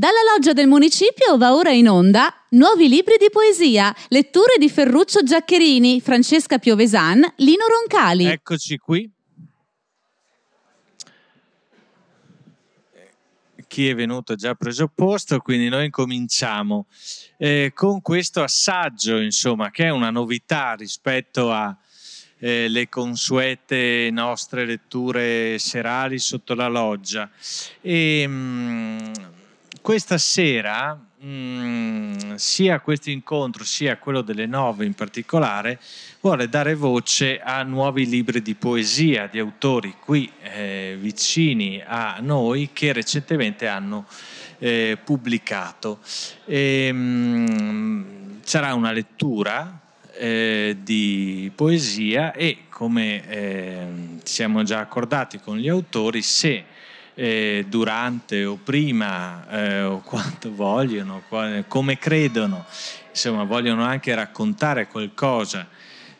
Dalla loggia del municipio va ora in onda nuovi libri di poesia, letture di Ferruccio Giaccherini, Francesca Piovesan, Lino Roncali. Eccoci qui. Chi è venuto già preso posto, quindi noi incominciamo eh, con questo assaggio, insomma, che è una novità rispetto alle eh, consuete nostre letture serali sotto la loggia. E, mh, mm, questa sera, mh, mm, sia questo incontro sia quello delle nove in particolare, vuole dare voce a nuovi libri di poesia di autori qui eh, vicini a noi che recentemente hanno eh, pubblicato. E, mh, mm, sarà una lettura eh, di poesia e come eh, siamo già accordati con gli autori, se eh, durante o prima eh, o quando vogliono, come credono, insomma vogliono anche raccontare qualcosa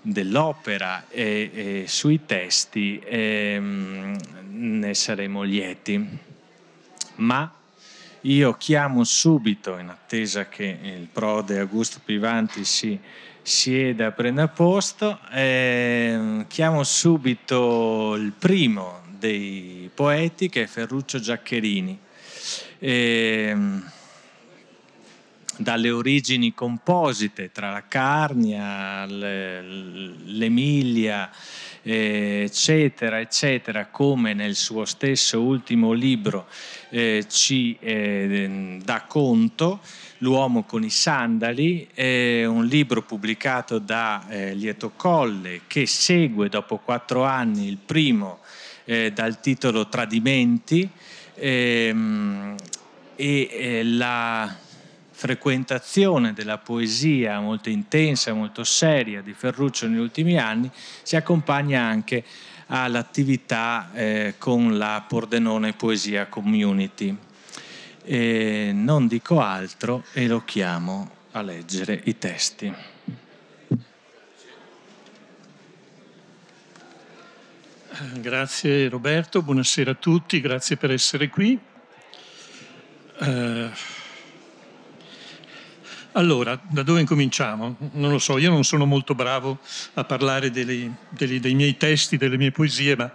dell'opera e, e sui testi, ehm, ne saremo lieti. Ma io chiamo subito, in attesa che il prode Augusto Pivanti si sieda, prenda posto, eh, chiamo subito il primo dei poeti che è Ferruccio Giaccherini. E, dalle origini composite tra la Carnia, l'Emilia, eccetera, eccetera, come nel suo stesso ultimo libro eh, ci eh, dà conto, L'uomo con i sandali, è un libro pubblicato da eh, Lieto Colle che segue dopo quattro anni il primo eh, dal titolo Tradimenti ehm, e eh, la frequentazione della poesia molto intensa, molto seria di Ferruccio negli ultimi anni si accompagna anche all'attività eh, con la Pordenone Poesia Community. E non dico altro e lo chiamo a leggere i testi. Grazie Roberto, buonasera a tutti, grazie per essere qui. Eh, allora, da dove incominciamo? Non lo so, io non sono molto bravo a parlare dei, dei, dei miei testi, delle mie poesie, ma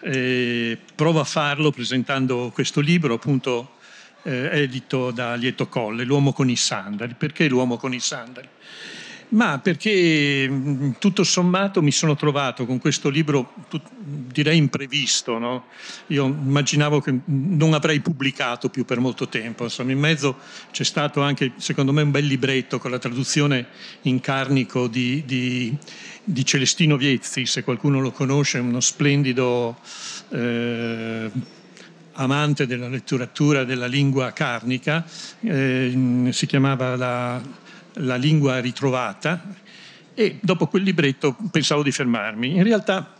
eh, provo a farlo presentando questo libro, appunto eh, edito da Lieto Colle, L'uomo con i sandali. Perché l'uomo con i sandali? Ma perché mm, tutto sommato mi sono trovato con questo libro, direi imprevisto, no? io immaginavo che non avrei pubblicato più per molto tempo, insomma in mezzo c'è stato anche secondo me un bel libretto con la traduzione in carnico di, di, di Celestino Viezzi, se qualcuno lo conosce, uno splendido... Eh, amante della letteratura della lingua carnica, eh, si chiamava la la lingua ritrovata e dopo quel libretto pensavo di fermarmi. In realtà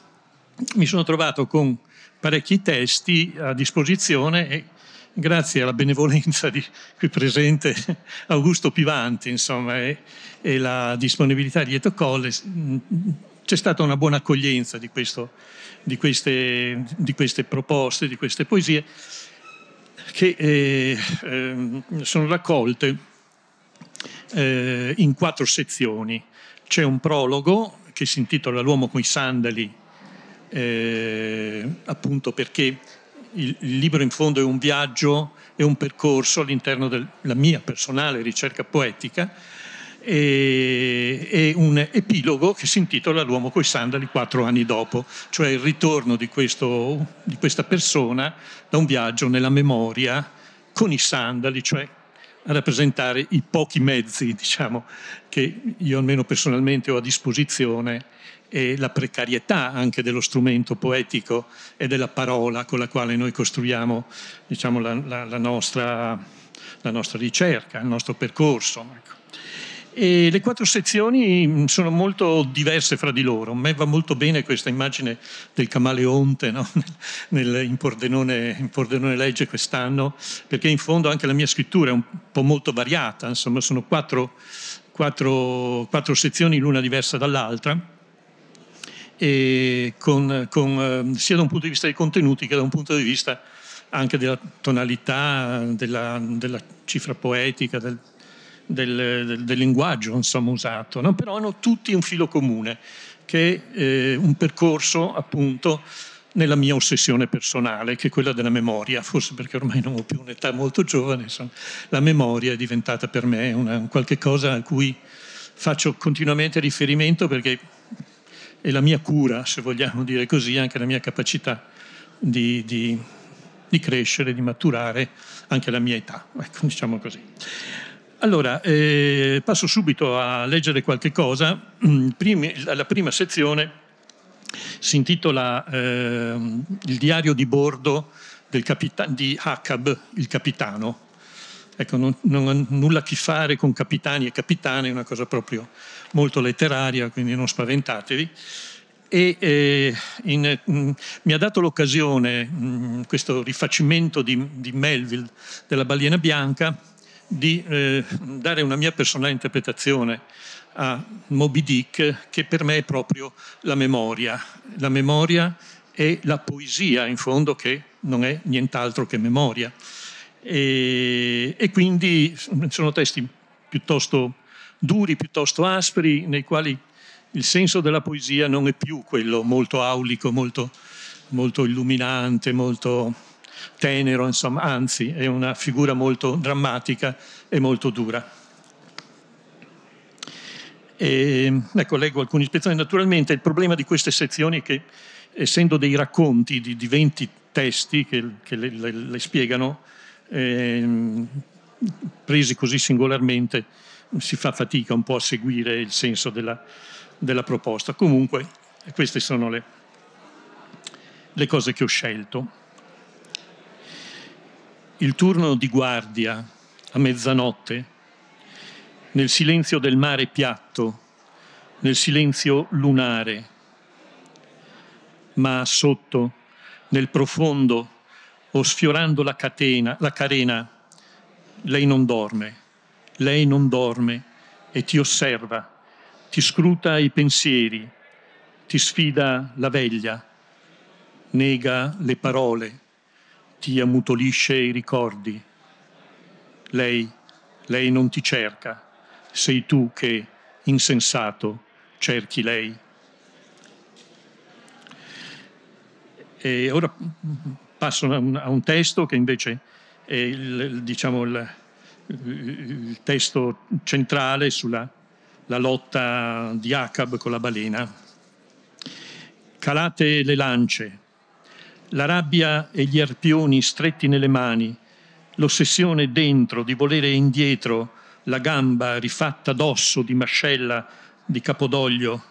mi sono trovato con parecchi testi a disposizione e grazie alla benevolenza di qui presente Augusto Pivanti insomma, e, e la disponibilità di Eto Colle c'è stata una buona accoglienza di, questo, di, queste, di queste, proposte, di queste poesie che eh, eh, sono raccolte eh, in quattro sezioni. C'è un prologo che si intitola L'uomo con i sandali, eh, appunto perché il, il, libro in fondo è un viaggio, è un percorso all'interno della mia personale ricerca poetica e, e un epilogo che si intitola L'uomo con i sandali quattro anni dopo, cioè il ritorno di, questo, di questa persona da un viaggio nella memoria con i sandali, cioè rappresentare i pochi mezzi diciamo, che io almeno personalmente ho a disposizione e la precarietà anche dello strumento poetico e della parola con la quale noi costruiamo diciamo, la, la, la, nostra, la, nostra, ricerca, il nostro percorso. Ecco. E le quattro sezioni mm, sono molto diverse fra di loro. A me va molto bene questa immagine del camaleonte no? Nel, in, Pordenone, in, Pordenone, Legge quest'anno, perché in fondo anche la mia scrittura è un po' molto variata, insomma sono quattro, quattro, quattro sezioni l'una diversa dall'altra, con, con, eh, sia da un punto di vista dei contenuti che da un punto di vista anche della tonalità, della, della cifra poetica, del, del, del, del, linguaggio insomma, usato, no? però hanno tutti un filo comune, che è eh, un percorso appunto nella mia ossessione personale, che è quella della memoria, forse perché ormai non ho più un'età molto giovane, insomma, la memoria è diventata per me una, un qualche cosa a cui faccio continuamente riferimento perché è la mia cura, se vogliamo dire così, anche la mia capacità di, di, di crescere, di maturare anche alla mia età, ecco, diciamo così. Allora, eh, passo subito a leggere qualche cosa. Primi, la prima sezione si intitola eh, Il diario di bordo capita- di Hakab, il capitano. Ecco, non, non, ha nulla a che fare con capitani e capitane, è una cosa proprio molto letteraria, quindi non spaventatevi. E eh, in, mh, mm, mi ha dato l'occasione, mh, mm, questo rifacimento di, di, Melville della balena bianca, di eh, dare una mia personale interpretazione a Moby Dick, che per me è proprio la memoria. La memoria è la poesia, in fondo, che non è nient'altro che memoria. E, e quindi sono testi piuttosto duri, piuttosto aspri, nei quali il senso della poesia non è più quello molto aulico, molto, molto illuminante, molto tenero, insomma, anzi è una figura molto drammatica e molto dura. E, ecco, leggo alcune ispezioni. Naturalmente il problema di queste sezioni è che, essendo dei racconti di, di 20 testi che, che le, le, le, spiegano, eh, presi così singolarmente, si fa fatica un po' a seguire il senso della, della proposta. Comunque, queste sono le, le cose che ho scelto. Il turno di guardia a mezzanotte nel silenzio del mare piatto, nel silenzio lunare, ma sotto, nel profondo, o sfiorando la catena, la carena, lei non dorme, lei non dorme e ti osserva, ti scruta i pensieri, ti sfida la veglia, nega le parole, ti ammutolisce i ricordi. Lei, lei non ti cerca sei tu che, insensato, cerchi lei. E ora passo a un, a un testo che invece è il, diciamo, il, il testo centrale sulla lotta di Acab con la balena. Calate le lance, la rabbia e gli arpioni stretti nelle mani, l'ossessione dentro di volere indietro la gamba rifatta d'osso, di mascella, di capodoglio.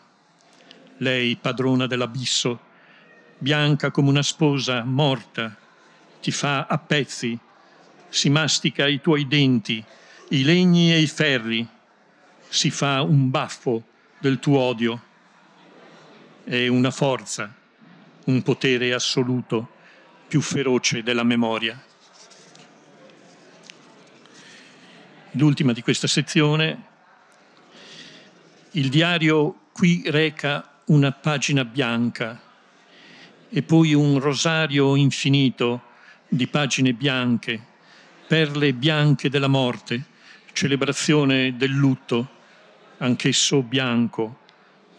Lei, padrona dell'abisso, bianca come una sposa morta, ti fa a pezzi, si mastica i tuoi denti, i legni e i ferri, si fa un baffo del tuo odio. È una forza, un potere assoluto, più feroce della memoria. l'ultima di questa sezione, il diario qui reca una pagina bianca e poi un rosario infinito di pagine bianche, perle bianche della morte, celebrazione del lutto, anch'esso bianco,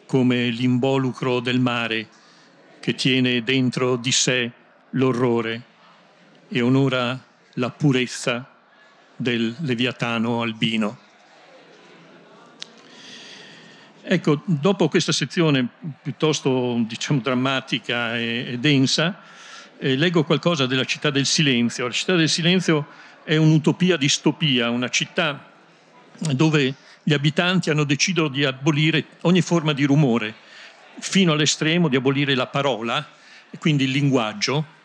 come l'involucro del mare che tiene dentro di sé l'orrore e onora la purezza del Leviatano albino. Ecco, dopo questa sezione piuttosto diciamo, drammatica e, e densa, eh, leggo qualcosa della città del silenzio. La città del silenzio è un'utopia distopia, una città dove gli abitanti hanno deciso di abolire ogni forma di rumore, fino all'estremo di abolire la parola, quindi il linguaggio,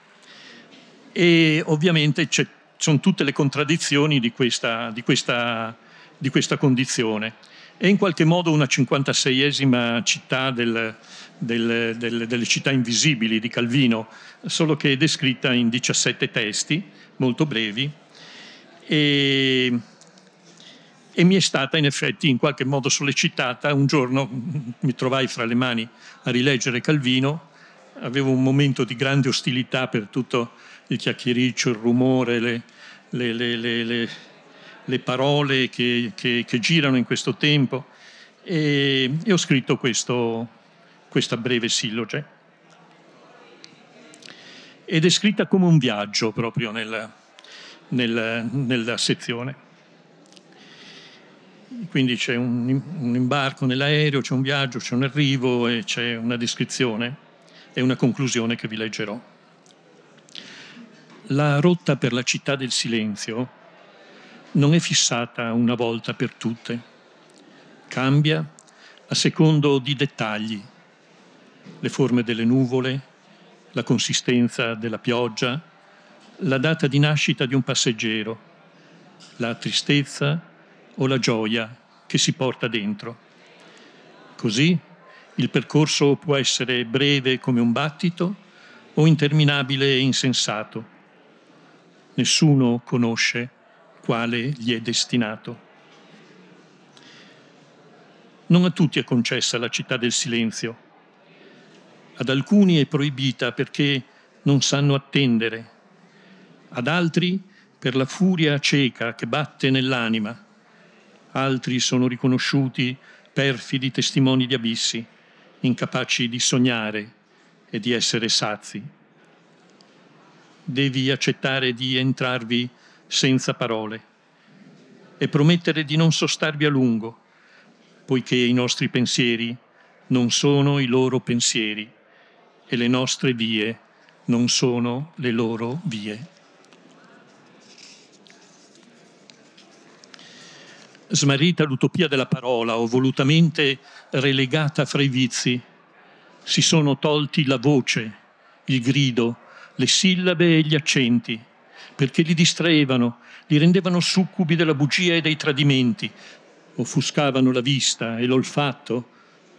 e ovviamente c'è sono tutte le contraddizioni di questa, di questa, di questa condizione. È in qualche modo una 56esima città del, del, del, delle città invisibili di Calvino, solo che è descritta in 17 testi molto brevi e, e mi è stata in effetti in qualche modo sollecitata. Un giorno mi trovai fra le mani a rileggere Calvino, avevo un momento di grande ostilità per tutto il chiacchiericcio, il rumore, le, le, le, le parole che, che, che, girano in questo tempo. E, e ho scritto questo, questa breve silloge. Ed è scritta come un viaggio proprio nel, nel, nella sezione. Quindi c'è un, un imbarco nell'aereo, c'è un viaggio, c'è un arrivo e c'è una descrizione e una conclusione che vi leggerò. La rotta per la città del silenzio non è fissata una volta per tutte, cambia a secondo di dettagli, le forme delle nuvole, la consistenza della pioggia, la data di nascita di un passeggero, la tristezza o la gioia che si porta dentro. Così il percorso può essere breve come un battito o interminabile e insensato. Nessuno conosce quale gli è destinato. Non a tutti è concessa la città del silenzio. Ad alcuni è proibita perché non sanno attendere, ad altri per la furia cieca che batte nell'anima altri sono riconosciuti perfidi testimoni di abissi, incapaci di sognare e di essere sazi. Devi accettare di entrarvi senza parole e promettere di non sostarvi a lungo, poiché i nostri pensieri non sono i loro pensieri e le nostre vie non sono le loro vie. Smarrita l'utopia della parola o volutamente relegata fra i vizi, si sono tolti la voce, il grido, le sillabe e gli accenti, perché li distraevano, li rendevano succubi della bugia e dei tradimenti, offuscavano la vista e l'olfatto,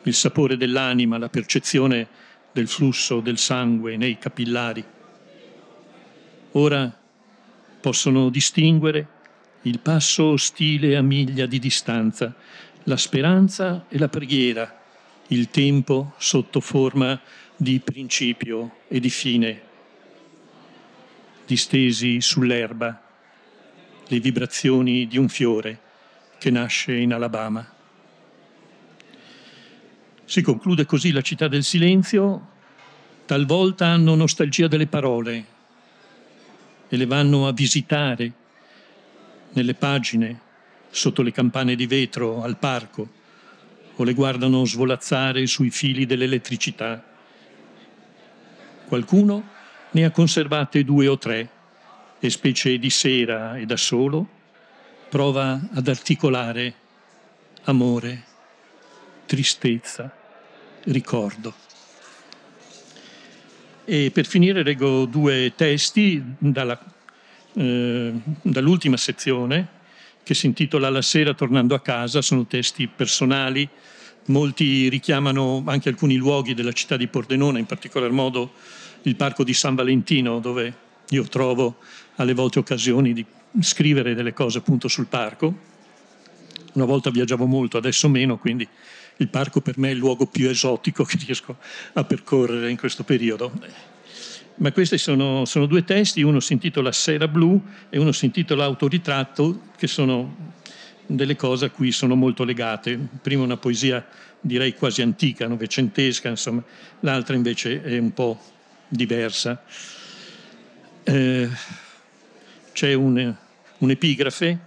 il sapore dell'anima, la percezione del flusso del sangue nei capillari. Ora possono distinguere il passo ostile a miglia di distanza, la speranza e la preghiera, il tempo sotto forma di principio e di fine, distesi sull'erba, le vibrazioni di un fiore che nasce in Alabama. Si conclude così la città del silenzio, talvolta hanno nostalgia delle parole e le vanno a visitare nelle pagine, sotto le campane di vetro al parco, o le guardano svolazzare sui fili dell'elettricità. Qualcuno ne ha conservate due o tre e specie di sera e da solo prova ad articolare amore, tristezza, ricordo. E per finire leggo due testi dalla eh, dall'ultima sezione che si intitola La sera tornando a casa, sono testi personali, molti richiamano anche alcuni luoghi della città di Pordenone, in particolar modo il parco di San Valentino, dove io trovo alle volte occasioni di scrivere delle cose appunto sul parco. Una volta viaggiavo molto, adesso meno, quindi il parco per me è il luogo più esotico che riesco a percorrere in questo periodo ma questi sono, sono, due testi, uno si intitola Sera Blu e uno si intitola Autoritratto, che sono delle cose a cui sono molto legate. Prima una poesia direi quasi antica, novecentesca, insomma, l'altra invece è un po' diversa. Eh, c'è un, un'epigrafe,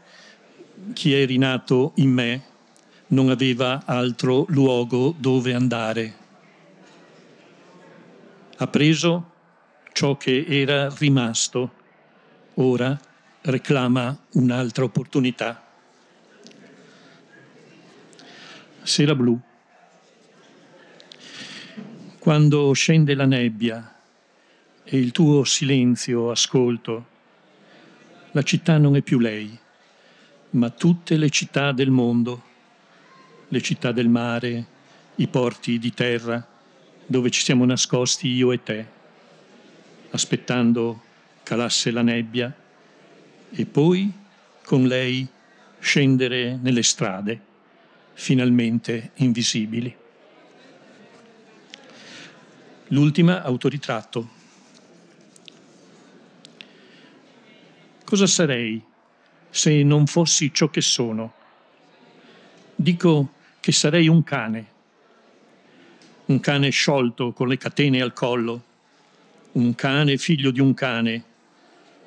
chi è rinato in me non aveva altro luogo dove andare. Ha preso ciò che era rimasto, ora reclama un'altra opportunità. Sera blu. Quando scende la nebbia e il tuo silenzio ascolto, la città non è più lei, ma tutte le città del mondo, le città del mare, i porti di terra, dove ci siamo nascosti io e te aspettando calasse la nebbia e poi con lei scendere nelle strade, finalmente invisibili. L'ultima autoritratto. Cosa sarei se non fossi ciò che sono? Dico che sarei un cane, un cane sciolto con le catene al collo, un cane figlio di un cane,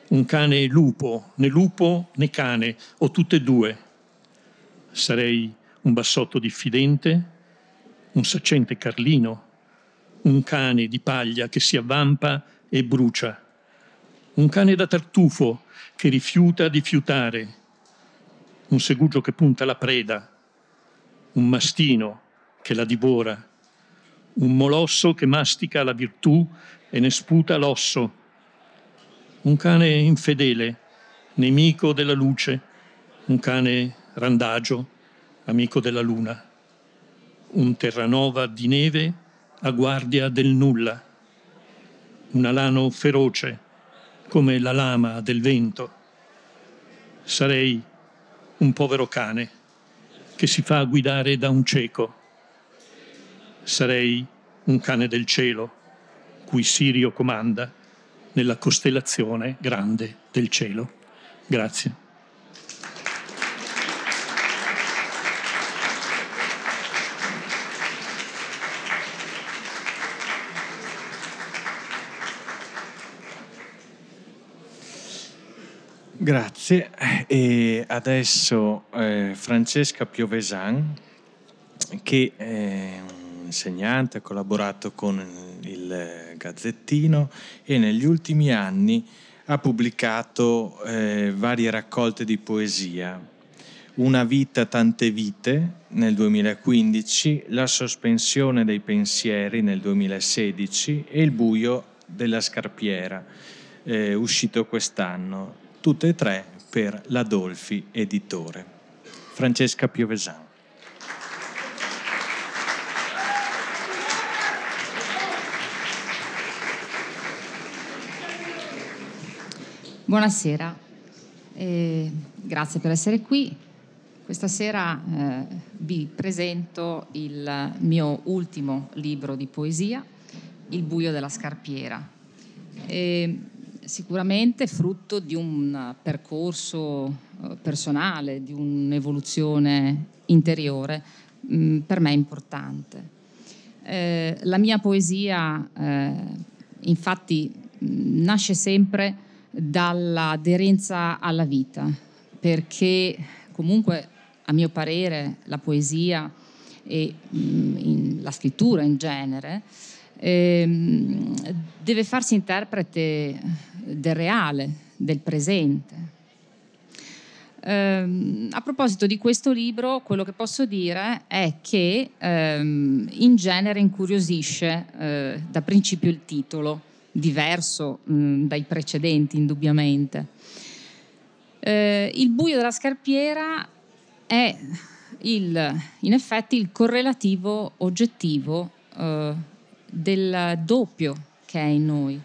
un cane lupo, né lupo né cane, o tutte e due. Sarei un bassotto diffidente, un saccente carlino, un cane di paglia che si avvampa e brucia, un cane da tartufo che rifiuta di fiutare, un segugio che punta la preda, un mastino che la divora, un molosso che mastica la virtù e ne sputa l'osso, un cane infedele, nemico della luce, un cane randagio, amico della luna, un terranova di neve a guardia del nulla, un alano feroce come la lama del vento. Sarei un povero cane che si fa guidare da un cieco. Sarei un cane del cielo cui Sirio comanda nella costellazione grande del cielo. Grazie. Grazie. E adesso eh, Francesca Piovesan, che è insegnante, ha collaborato con il Gazzettino e negli ultimi anni ha pubblicato eh, varie raccolte di poesia. Una vita, tante vite nel 2015, La sospensione dei pensieri nel 2016 e Il buio della scarpiera, eh, uscito quest'anno, tutte e tre per l'Adolfi Editore. Francesca Piovesan. Buonasera, eh, grazie per essere qui. Questa sera eh, vi presento il mio ultimo libro di poesia, Il buio della scarpiera. E sicuramente frutto di un percorso eh, personale, di un'evoluzione interiore mh, mm, per me importante. Eh, la mia poesia eh, infatti mh, nasce sempre dall'aderenza alla vita, perché comunque a mio parere la poesia e mh, la scrittura in genere eh, deve farsi interprete del reale, del presente. Eh, a proposito di questo libro, quello che posso dire è che ehm, in genere incuriosisce eh, da principio il titolo diverso mh, dai precedenti indubbiamente. Eh, il buio della scarpiera è il, in effetti il correlativo oggettivo eh, del doppio che è in noi,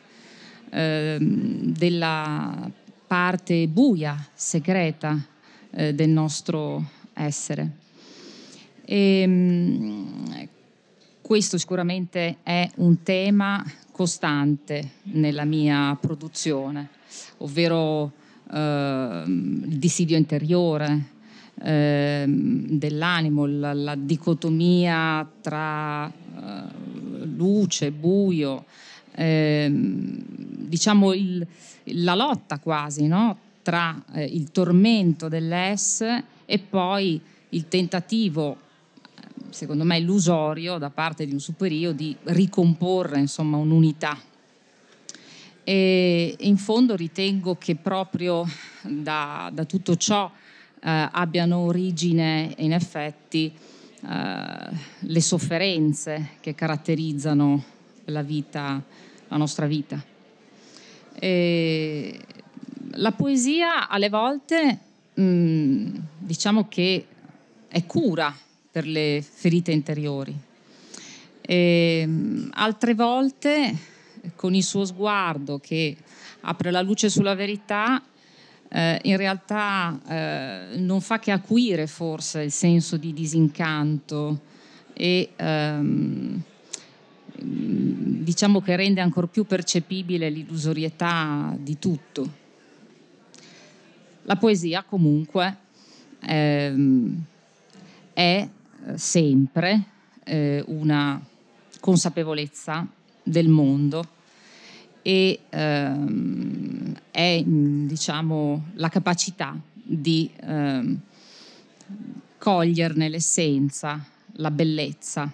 eh, della parte buia, segreta eh, del nostro essere. E, mh, questo sicuramente è un tema costante nella mia produzione, ovvero eh, il dissidio interiore eh, dell'animo, la, la, dicotomia tra eh, luce, buio, ehm, diciamo il, la lotta quasi no? tra eh, il tormento dell'S e poi il tentativo secondo me illusorio da parte di un superio di ricomporre insomma, un'unità. E in fondo ritengo che proprio da, da tutto ciò eh, abbiano origine in effetti eh, le sofferenze che caratterizzano la vita, la nostra vita. E la poesia alle volte mh, mm, diciamo che è cura per le ferite interiori. E, ehm, altre volte, con il suo sguardo che apre la luce sulla verità, eh, in realtà eh, non fa che acuire forse il senso di disincanto e ehm, diciamo che rende ancora più percepibile l'illusorietà di tutto. La poesia comunque ehm, è sempre eh, una consapevolezza del mondo e ehm, è diciamo, la capacità di ehm, coglierne l'essenza, la bellezza.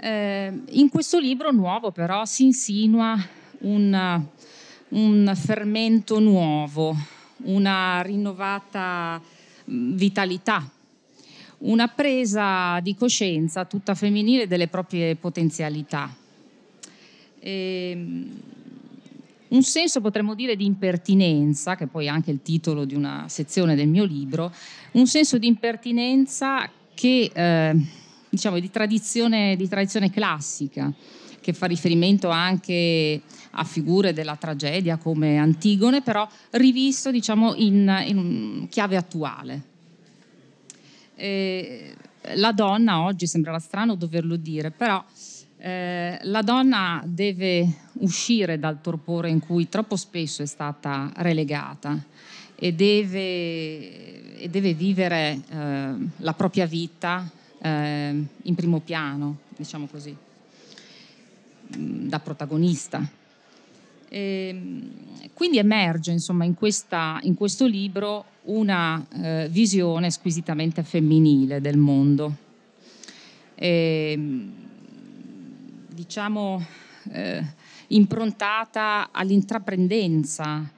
Eh, in questo libro nuovo però si insinua un, un fermento nuovo, una rinnovata vitalità, una presa di coscienza tutta femminile delle proprie potenzialità. E, ehm, un senso potremmo dire di impertinenza, che poi è anche il titolo di una sezione del mio libro, un senso di impertinenza che eh, diciamo di tradizione, di tradizione classica, che fa riferimento anche a figure della tragedia come Antigone, però rivisto diciamo, in, in chiave attuale. E la donna, oggi sembrerà strano doverlo dire, però eh, la donna deve uscire dal torpore in cui troppo spesso è stata relegata e deve, e deve vivere eh, la propria vita eh, in primo piano, diciamo così, da protagonista. E, ehm, quindi emerge insomma, in, questa, in, questo libro una eh, visione squisitamente femminile del mondo. E, ehm, diciamo eh, improntata all'intraprendenza,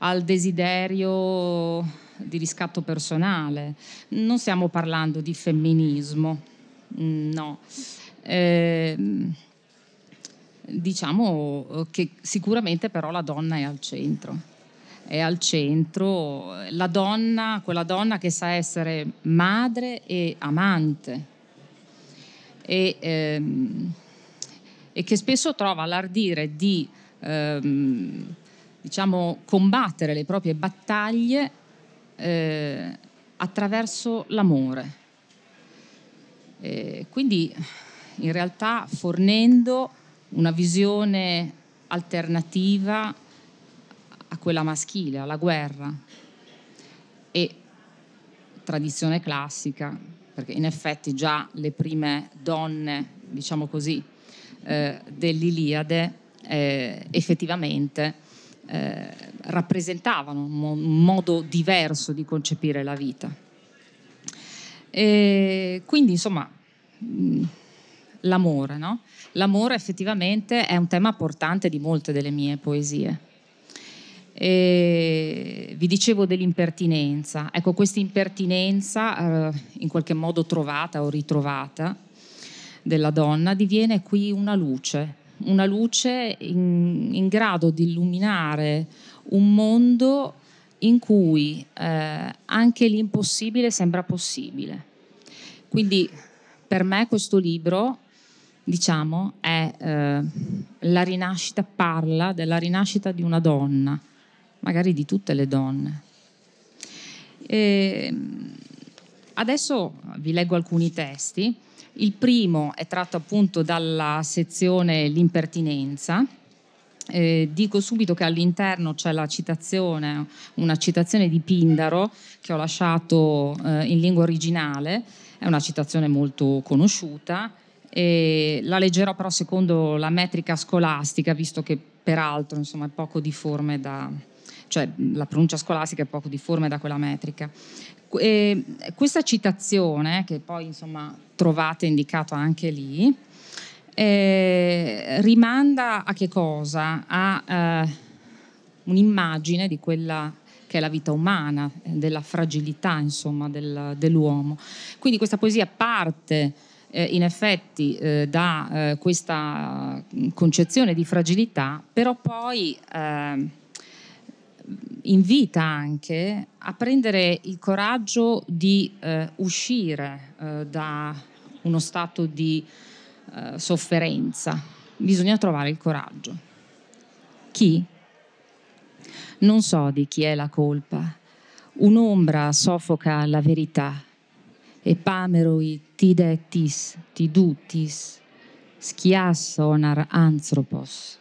al desiderio di riscatto personale. Non stiamo parlando di femminismo, mm, no. Eh, diciamo che sicuramente però la donna è al centro. È al centro la donna, quella donna che sa essere madre e amante e, ehm, e che spesso trova l'ardire di ehm, diciamo, combattere le proprie battaglie eh, attraverso l'amore. Eh, quindi in realtà fornendo una visione alternativa a quella maschile, alla guerra e tradizione classica, perché in effetti già le prime donne, diciamo così, eh, dell'Iliade eh, effettivamente eh, rappresentavano un, mo- un, modo diverso di concepire la vita. E quindi insomma mh, l'amore, no? L'amore effettivamente è un tema portante di molte delle mie poesie. E vi dicevo dell'impertinenza. Ecco, questa impertinenza, eh, in qualche modo trovata o ritrovata, della donna, diviene qui una luce, una luce in, in grado di illuminare un mondo in cui eh, anche l'impossibile sembra possibile. Quindi per me questo libro, diciamo, è eh, la rinascita, parla della rinascita di una donna, magari di tutte le donne. E adesso vi leggo alcuni testi il primo è tratto appunto dalla sezione L'impertinenza. Eh, dico subito che all'interno c'è la citazione, una citazione di Pindaro che ho lasciato eh, in lingua originale, è una citazione molto conosciuta. E la leggerò però secondo la metrica scolastica, visto che peraltro insomma, è poco difforme da, cioè la pronuncia scolastica è poco difforme da quella metrica. E questa citazione, che poi insomma trovate indicato anche lì, eh, rimanda a che cosa? A eh, un'immagine di quella che è la vita umana, della fragilità insomma del, dell'uomo. Quindi questa poesia parte eh, in effetti eh, da eh, questa concezione di fragilità, però poi eh, invita anche a prendere il coraggio di eh, uscire eh, da uno stato di eh, sofferenza. Bisogna trovare il coraggio. Chi? Non so di chi è la colpa. Un'ombra soffoca la verità e pameroi tidettis, tidutis, schias onar anthropos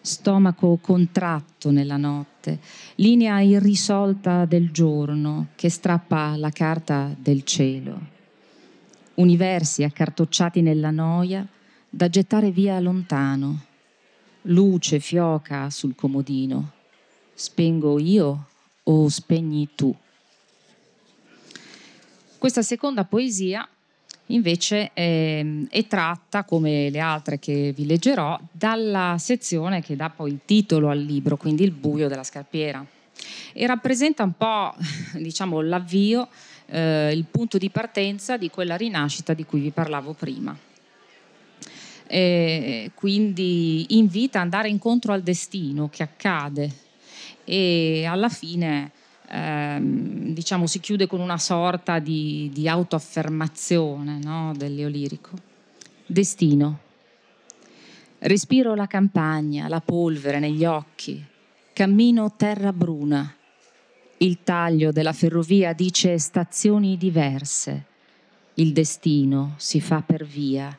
stomaco contratto nella notte, linea irrisolta del giorno che strappa la carta del cielo. Universi accartocciati nella noia da gettare via lontano. Luce fioca sul comodino. Spengo io o spegni tu? Questa seconda poesia invece è, è, tratta, come le altre che vi leggerò, dalla sezione che dà poi il titolo al libro, quindi il buio della scarpiera. E rappresenta un po' diciamo, l'avvio, eh, il punto di partenza di quella rinascita di cui vi parlavo prima. E quindi invita ad andare incontro al destino che accade e alla fine ehm, diciamo, si chiude con una sorta di, di autoaffermazione no, dell'eolirico. Destino. Respiro la campagna, la polvere negli occhi, cammino terra bruna. Il taglio della ferrovia dice stazioni diverse. Il destino si fa per via,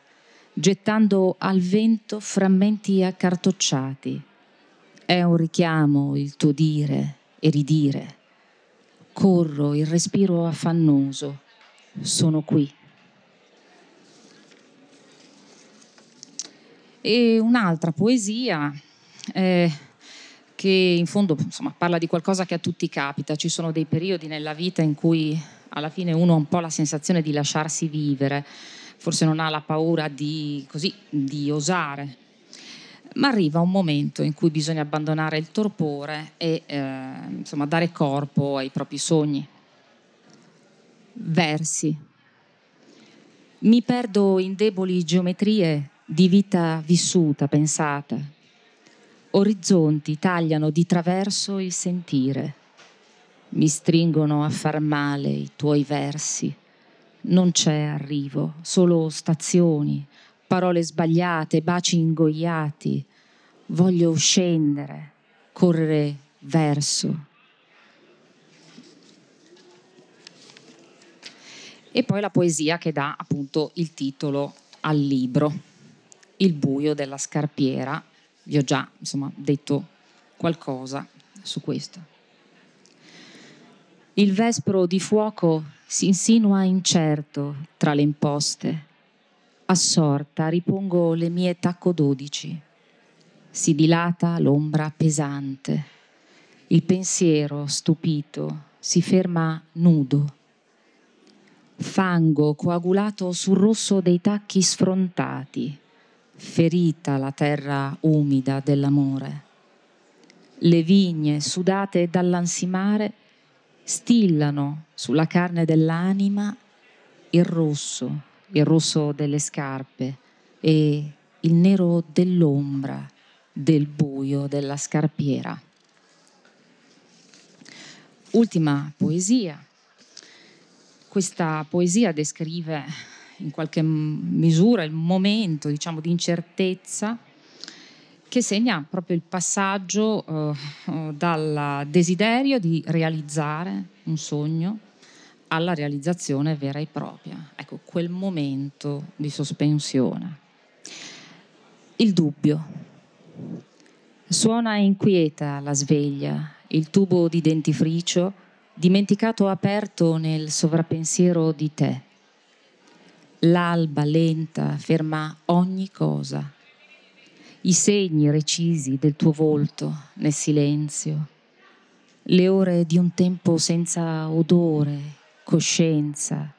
gettando al vento frammenti accartocciati. È un richiamo il tuo dire e ridire corro il respiro affannoso, sono qui. E un'altra poesia eh, che in fondo insomma, parla di qualcosa che a tutti capita, ci sono dei periodi nella vita in cui alla fine uno ha un po' la sensazione di lasciarsi vivere, forse non ha la paura di, così, di osare, ma arriva un momento in cui bisogna abbandonare il torpore e eh, insomma, dare corpo ai propri sogni. Versi. Mi perdo in deboli geometrie di vita vissuta, pensata. Orizzonti tagliano di traverso il sentire. Mi stringono a far male i tuoi versi. Non c'è arrivo, solo stazioni, parole sbagliate, baci ingoiati. Voglio scendere, correre verso. E poi la poesia che dà appunto il titolo al libro, Il buio della scarpiera. Vi ho già insomma detto qualcosa su questo. Il vespro di fuoco si insinua incerto tra le imposte Assorta ripongo le mie tacco dodici. Si dilata l'ombra pesante. Il pensiero, stupito, si ferma nudo. Fango coagulato sul rosso dei tacchi sfrontati, ferita la terra umida dell'amore. Le vigne sudate dall'ansimare stillano sulla carne dell'anima il rosso il rosso delle scarpe e il nero dell'ombra del buio della scarpiera. Ultima poesia. Questa poesia descrive in qualche misura il momento diciamo, di incertezza che segna proprio il passaggio eh, dal desiderio di realizzare un sogno alla realizzazione vera e propria. Ecco, quel momento di sospensione. Il dubbio. Suona inquieta la sveglia, il tubo di dentifricio dimenticato aperto nel sovrappensiero di te. L'alba lenta ferma ogni cosa. I segni recisi del tuo volto nel silenzio. Le ore di un tempo senza odore, coscienza,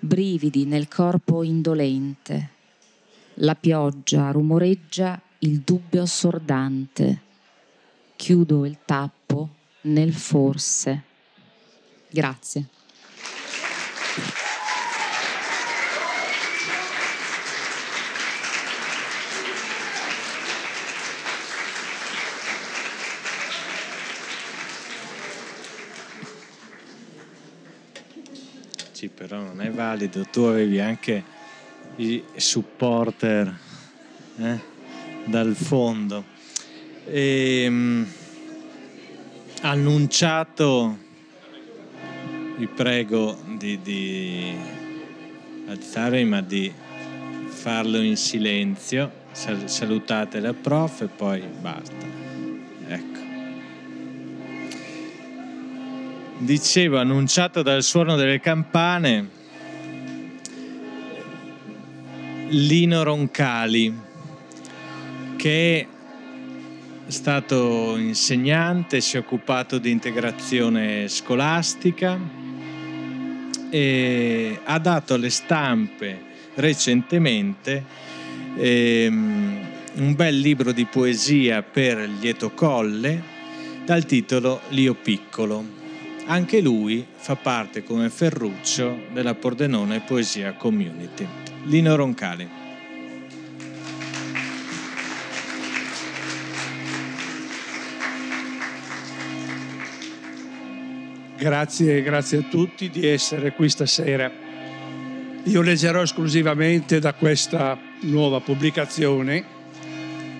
brividi nel corpo indolente. La pioggia rumoreggia il dubbio assordante. Chiudo il tappo nel forse. Grazie. Però non è valido. Tu avevi anche i supporter eh, dal fondo. E, ehm, annunciato, vi prego di, di alzarvi, ma di farlo in silenzio. salutate la prof e poi basta. Ecco. Dicevo, annunciato dal suono delle campane, Lino Roncali, che è stato insegnante, si è occupato di integrazione scolastica e ha dato alle stampe recentemente ehm, un bel libro di poesia per lieto colle dal titolo L'Io Piccolo. Anche lui fa parte come Ferruccio della Pordenone Poesia Community. Lino Roncali. Grazie, grazie a tutti di essere qui stasera. Io leggerò esclusivamente da questa nuova pubblicazione,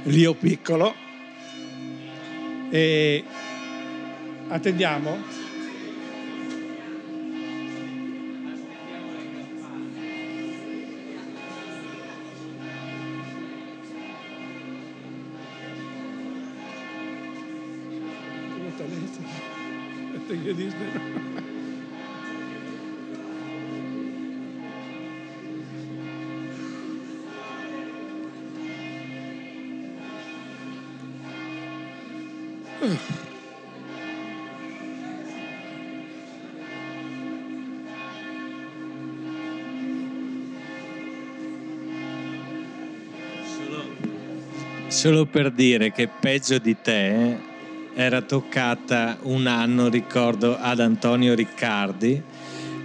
L'Io Piccolo, e attendiamo. Solo per dire che peggio di te era toccata un anno, ricordo, ad Antonio Riccardi,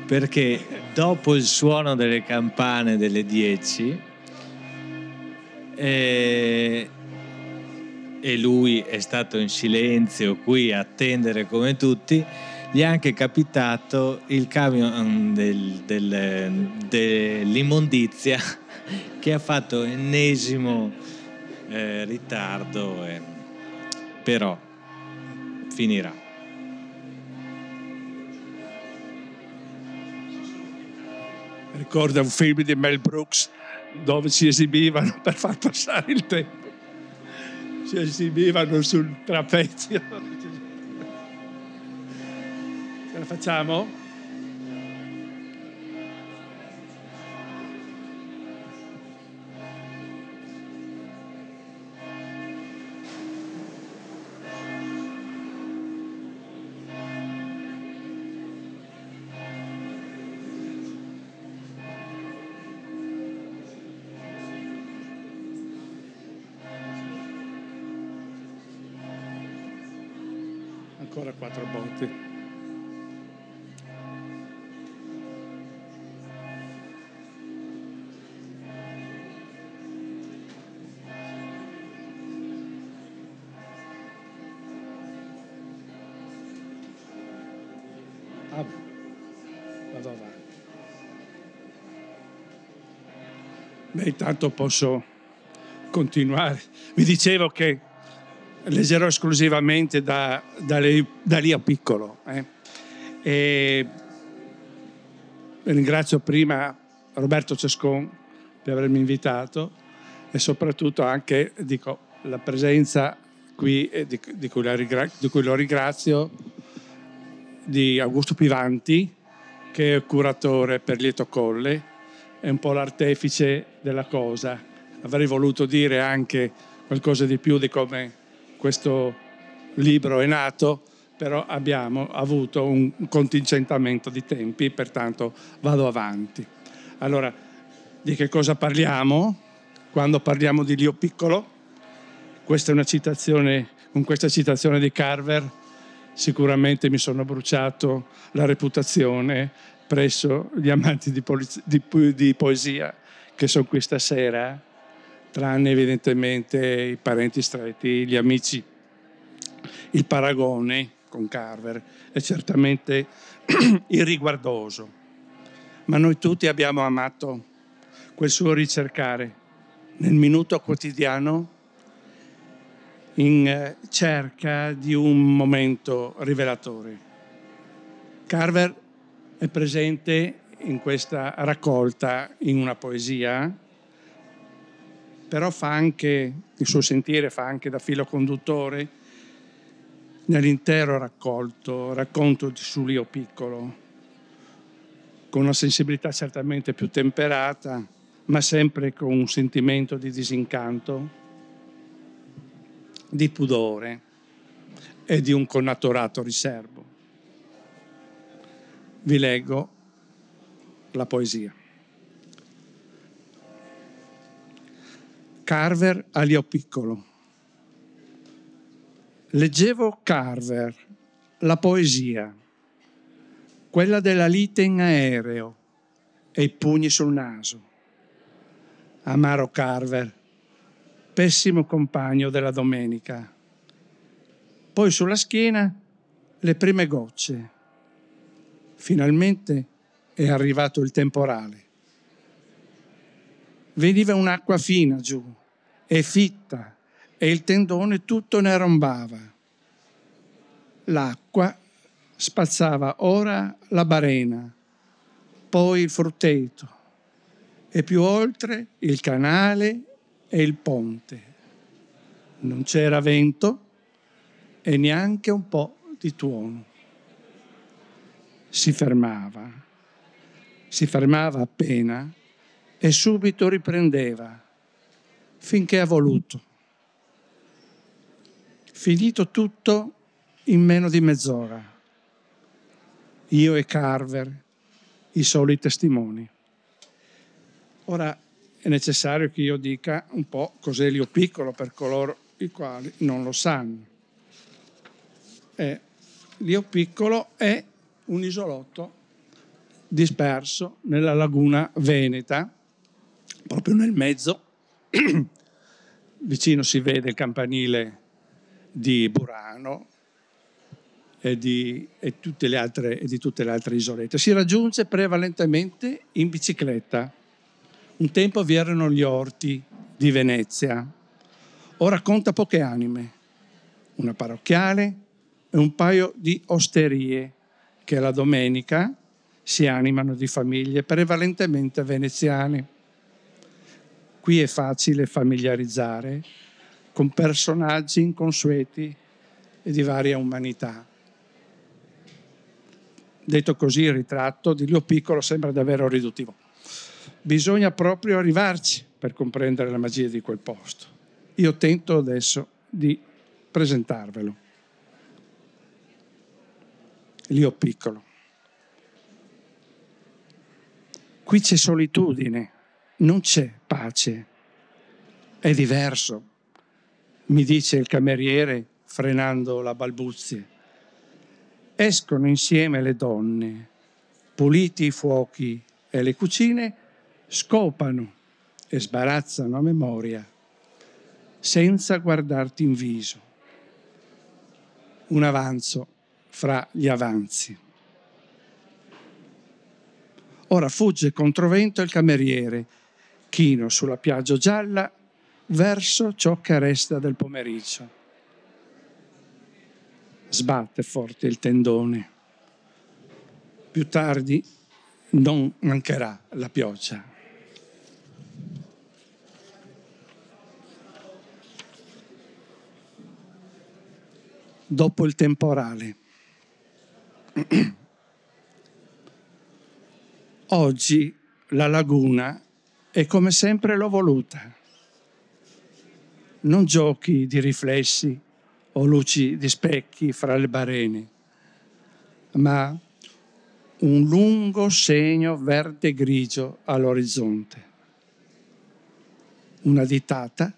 perché dopo il suono delle campane delle 10 eh, e lui è stato in silenzio qui a attendere come tutti, gli è anche capitato il camion del, del, dell'immondizia che ha fatto ennesimo eh, ritardo, eh, però finirà. Ricorda un film di Mel Brooks dove si esibivano per far passare il tempo. Si esibivano sul trapezio. Ce la facciamo? Ancora quattro botti. Ah, vado avanti. Beh, intanto posso continuare. Vi dicevo che leggerò esclusivamente da, da, lì, da lì a piccolo. Eh. Ringrazio prima Roberto Cescon per avermi invitato e soprattutto anche dico, la presenza qui, di, di, cui rigra- di, cui lo ringrazio, di Augusto Pivanti, che è curatore per Lieto Colle, è un po' l'artefice della cosa. Avrei voluto dire anche qualcosa di più di come questo libro è nato, però abbiamo avuto un contingentamento di tempi, pertanto vado avanti. Allora, di che cosa parliamo quando parliamo di Lio Piccolo? Questa è una citazione, con questa citazione di Carver sicuramente mi sono bruciato la reputazione presso gli amanti di, poliz- di, di poesia che sono qui stasera tranne evidentemente i parenti stretti, gli amici. Il paragone con Carver è certamente irriguardoso, ma noi tutti abbiamo amato quel suo ricercare nel minuto quotidiano in eh, cerca di un momento rivelatore. Carver è presente in questa raccolta in una poesia però fa anche, il suo sentiere fa anche da filo conduttore nell'intero raccolto, racconto di Sulio Piccolo, con una sensibilità certamente più temperata, ma sempre con un sentimento di disincanto, di pudore e di un connaturato riservo. Vi leggo la poesia. Carver a Lio Piccolo. Leggevo Carver, la poesia, quella della lite in aereo e i pugni sul naso. Amaro Carver, pessimo compagno della domenica. Poi sulla schiena le prime gocce. Finalmente è arrivato il temporale. Veniva un'acqua fina giù e fitta e il tendone tutto ne rombava. L'acqua spazzava ora la barena, poi il frutteto e più oltre il canale e il ponte. Non c'era vento e neanche un po' di tuono. Si fermava, si fermava appena e subito riprendeva finché ha voluto. Finito tutto in meno di mezz'ora. Io e Carver, i soli testimoni. Ora è necessario che io dica un po' cos'è Lio Piccolo per coloro i quali non lo sanno. Eh, Lio Piccolo è un isolotto disperso nella laguna veneta, proprio nel mezzo. Vicino si vede il campanile di Burano e di, e altre, e di tutte le altre isolette. Si raggiunge prevalentemente in bicicletta. Un tempo vi erano gli orti di Venezia. Ora conta poche anime, una parrocchiale e un paio di osterie che la domenica si animano di famiglie prevalentemente veneziane. Qui è facile familiarizzare con personaggi inconsueti e di varia umanità. Detto così, il ritratto di Lio Piccolo sembra davvero riduttivo. Bisogna proprio arrivarci per comprendere la magia di quel posto. Io tento adesso di presentarvelo. Lio Piccolo. Qui c'è solitudine, non c'è pace. È diverso, mi dice il cameriere frenando la balbuzie. Escono insieme le donne, puliti i fuochi e le cucine, scopano e sbarazzano a memoria, senza guardarti in viso. Un avanzo fra gli avanzi. Ora fugge controvento il cameriere, chino sulla piaggia gialla, verso ciò che resta del pomeriggio. Sbatte forte il tendone. Più tardi non mancherà la pioggia. Dopo il temporale. Oggi la laguna è come sempre l'ho voluta. Non giochi di riflessi o luci di specchi fra le barene, ma un lungo segno verde grigio all'orizzonte. Una ditata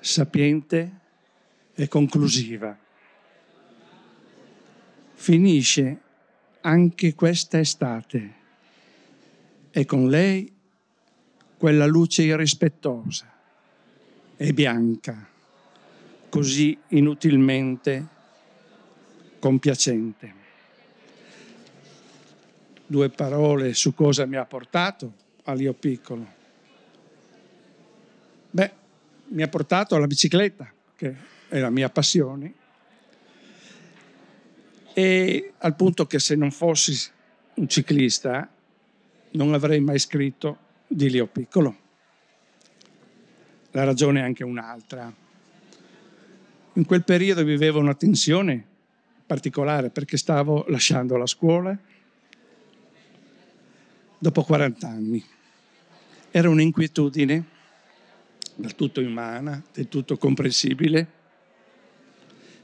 sapiente e conclusiva. Finisce anche questa estate e con lei quella luce irrispettosa e bianca, così inutilmente compiacente. Due parole su cosa mi ha portato all'io piccolo. Beh, mi ha portato alla bicicletta, che è la mia passione, e al punto che se non fossi un ciclista non avrei mai scritto di Leo Piccolo. La ragione è anche un'altra. In quel periodo vivevo una tensione particolare perché stavo lasciando la scuola dopo 40 anni. Era un'inquietudine del tutto umana, del tutto comprensibile,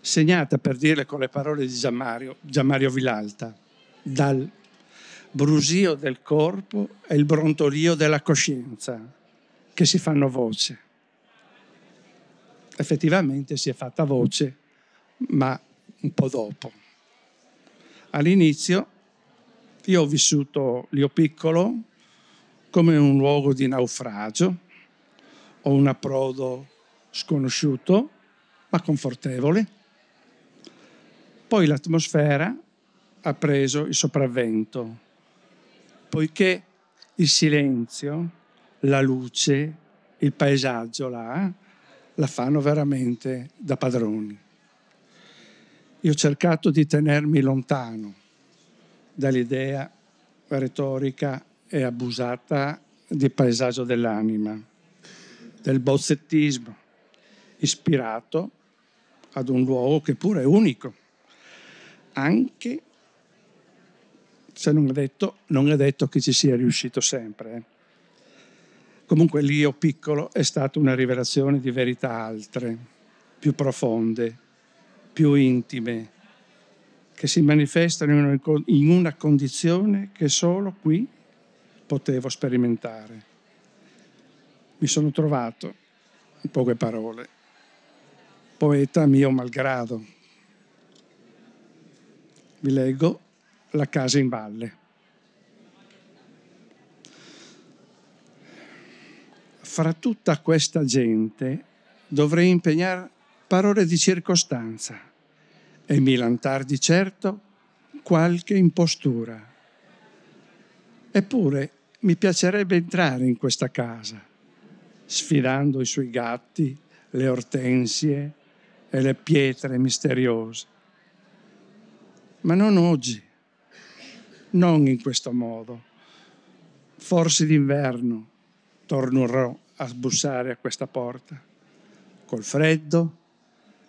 segnata per dirle con le parole di Gianmario, Gianmario Vilalta, dal brusio del corpo e il brontolio della coscienza che si fanno voce. Effettivamente si è fatta voce, ma un po' dopo. All'inizio io ho vissuto Lio Piccolo come un luogo di naufragio o un approdo sconosciuto ma confortevole. Poi l'atmosfera ha preso il sopravvento, poiché il silenzio, la luce, il paesaggio là la fanno veramente da padroni. Io ho cercato di tenermi lontano dall'idea retorica e abusata di paesaggio dell'anima, del bozzettismo, ispirato ad un luogo che pure è unico, anche se non è detto, non è detto che ci sia riuscito sempre. Eh. Comunque l'io piccolo è stata una rivelazione di verità altre, più profonde, più intime, che si manifestano in una condizione che solo qui potevo sperimentare. Mi sono trovato, in poche parole, poeta mio malgrado. Vi leggo La casa in valle. Fra tutta questa gente dovrei impegnare parole di circostanza e milantar di certo qualche impostura. Eppure mi piacerebbe entrare in questa casa, sfidando i suoi gatti, le ortensie e le pietre misteriose. Ma non oggi, non in questo modo. Forse d'inverno tornerò a sbussare a questa porta, col freddo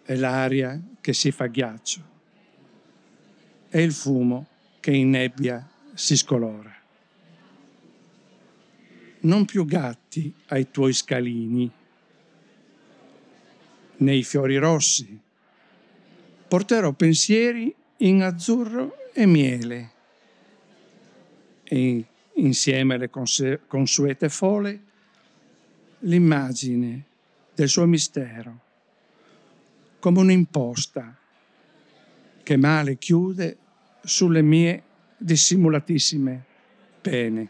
è l'aria che si fa ghiaccio, è il fumo che in nebbia si scolora. Non più gatti ai tuoi scalini, nei fiori rossi, porterò pensieri in azzurro e miele e insieme alle consuete fole l'immagine del suo mistero come un'imposta che male chiude sulle mie dissimulatissime pene.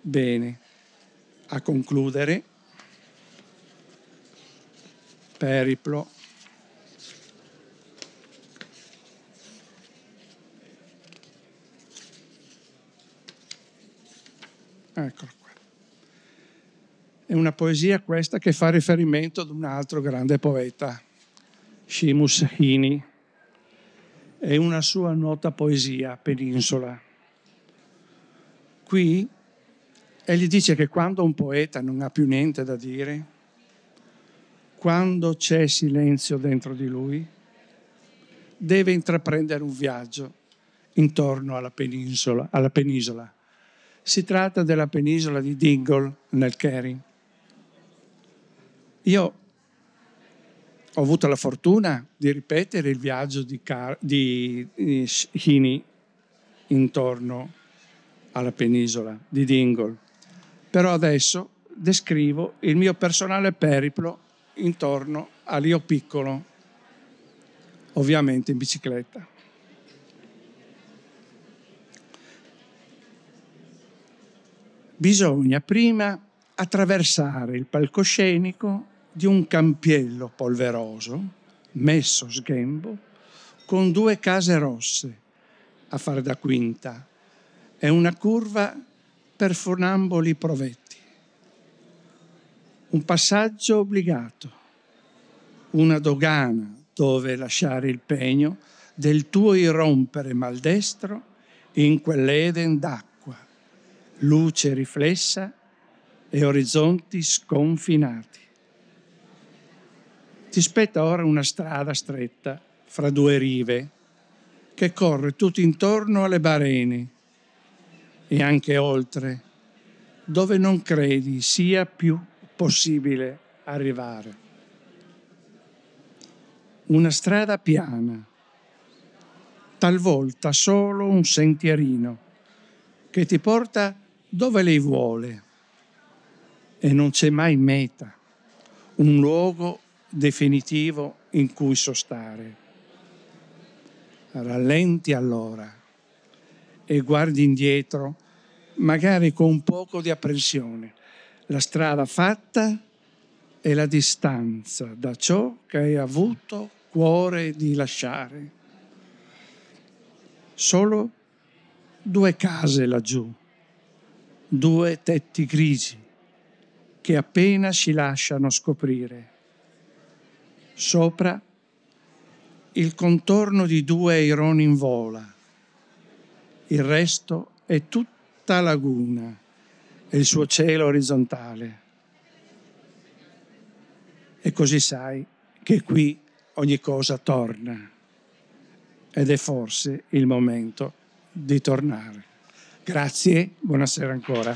Bene, a concludere, periplo Eccolo. È una poesia questa che fa riferimento ad un altro grande poeta, Shimus Hini. È una sua nota poesia, Penisola. Qui egli dice che quando un poeta non ha più niente da dire, quando c'è silenzio dentro di lui, deve intraprendere un viaggio intorno alla penisola. Alla penisola. Si tratta della penisola di Dingle nel Kering io ho avuto la fortuna di ripetere il viaggio di, Car- di, di intorno alla penisola di Dingle, però adesso descrivo il mio personale periplo intorno all'Io Piccolo, ovviamente in bicicletta. Bisogna prima attraversare il palcoscenico di un campiello polveroso, messo sghembo, con due case rosse a far da quinta e una curva per funamboli provetti. Un passaggio obbligato, una dogana dove lasciare il pegno del tuo irrompere maldestro in quell'Eden d'acqua, luce riflessa e orizzonti sconfinati. Ti spetta ora una strada stretta fra due rive che corre tutto intorno alle barene e anche oltre, dove non credi sia più possibile arrivare. Una strada piana, talvolta solo un sentierino che ti porta dove lei vuole e non c'è mai meta, un luogo definitivo in cui sostare. Rallenti allora e guardi indietro, magari con un poco di apprensione, la strada fatta e la distanza da ciò che hai avuto cuore di lasciare. Solo due case laggiù, due tetti grigi che appena si lasciano scoprire. Sopra il contorno di due aironi in vola. Il resto è tutta laguna e il suo cielo orizzontale. E così sai che qui ogni cosa torna ed è forse il momento di tornare. Grazie, buonasera ancora.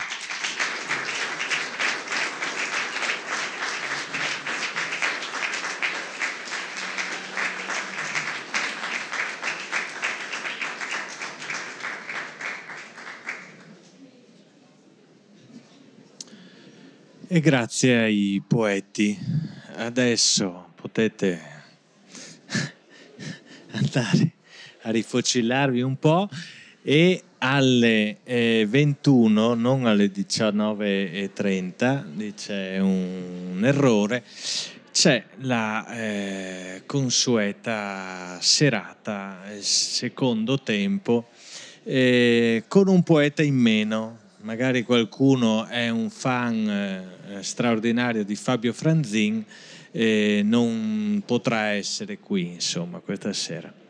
E grazie ai poeti. Adesso potete andare a rifocillarvi un po' e alle eh, 21, non alle 19.30, c'è un, un errore, c'è la eh, consueta serata, secondo tempo, eh, con un poeta in meno, magari qualcuno è un fan eh, straordinario di Fabio Franzin e non potrà essere qui insomma questa sera.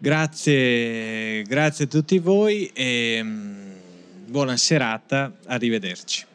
Grazie, grazie a tutti voi e mm, buona serata, arrivederci.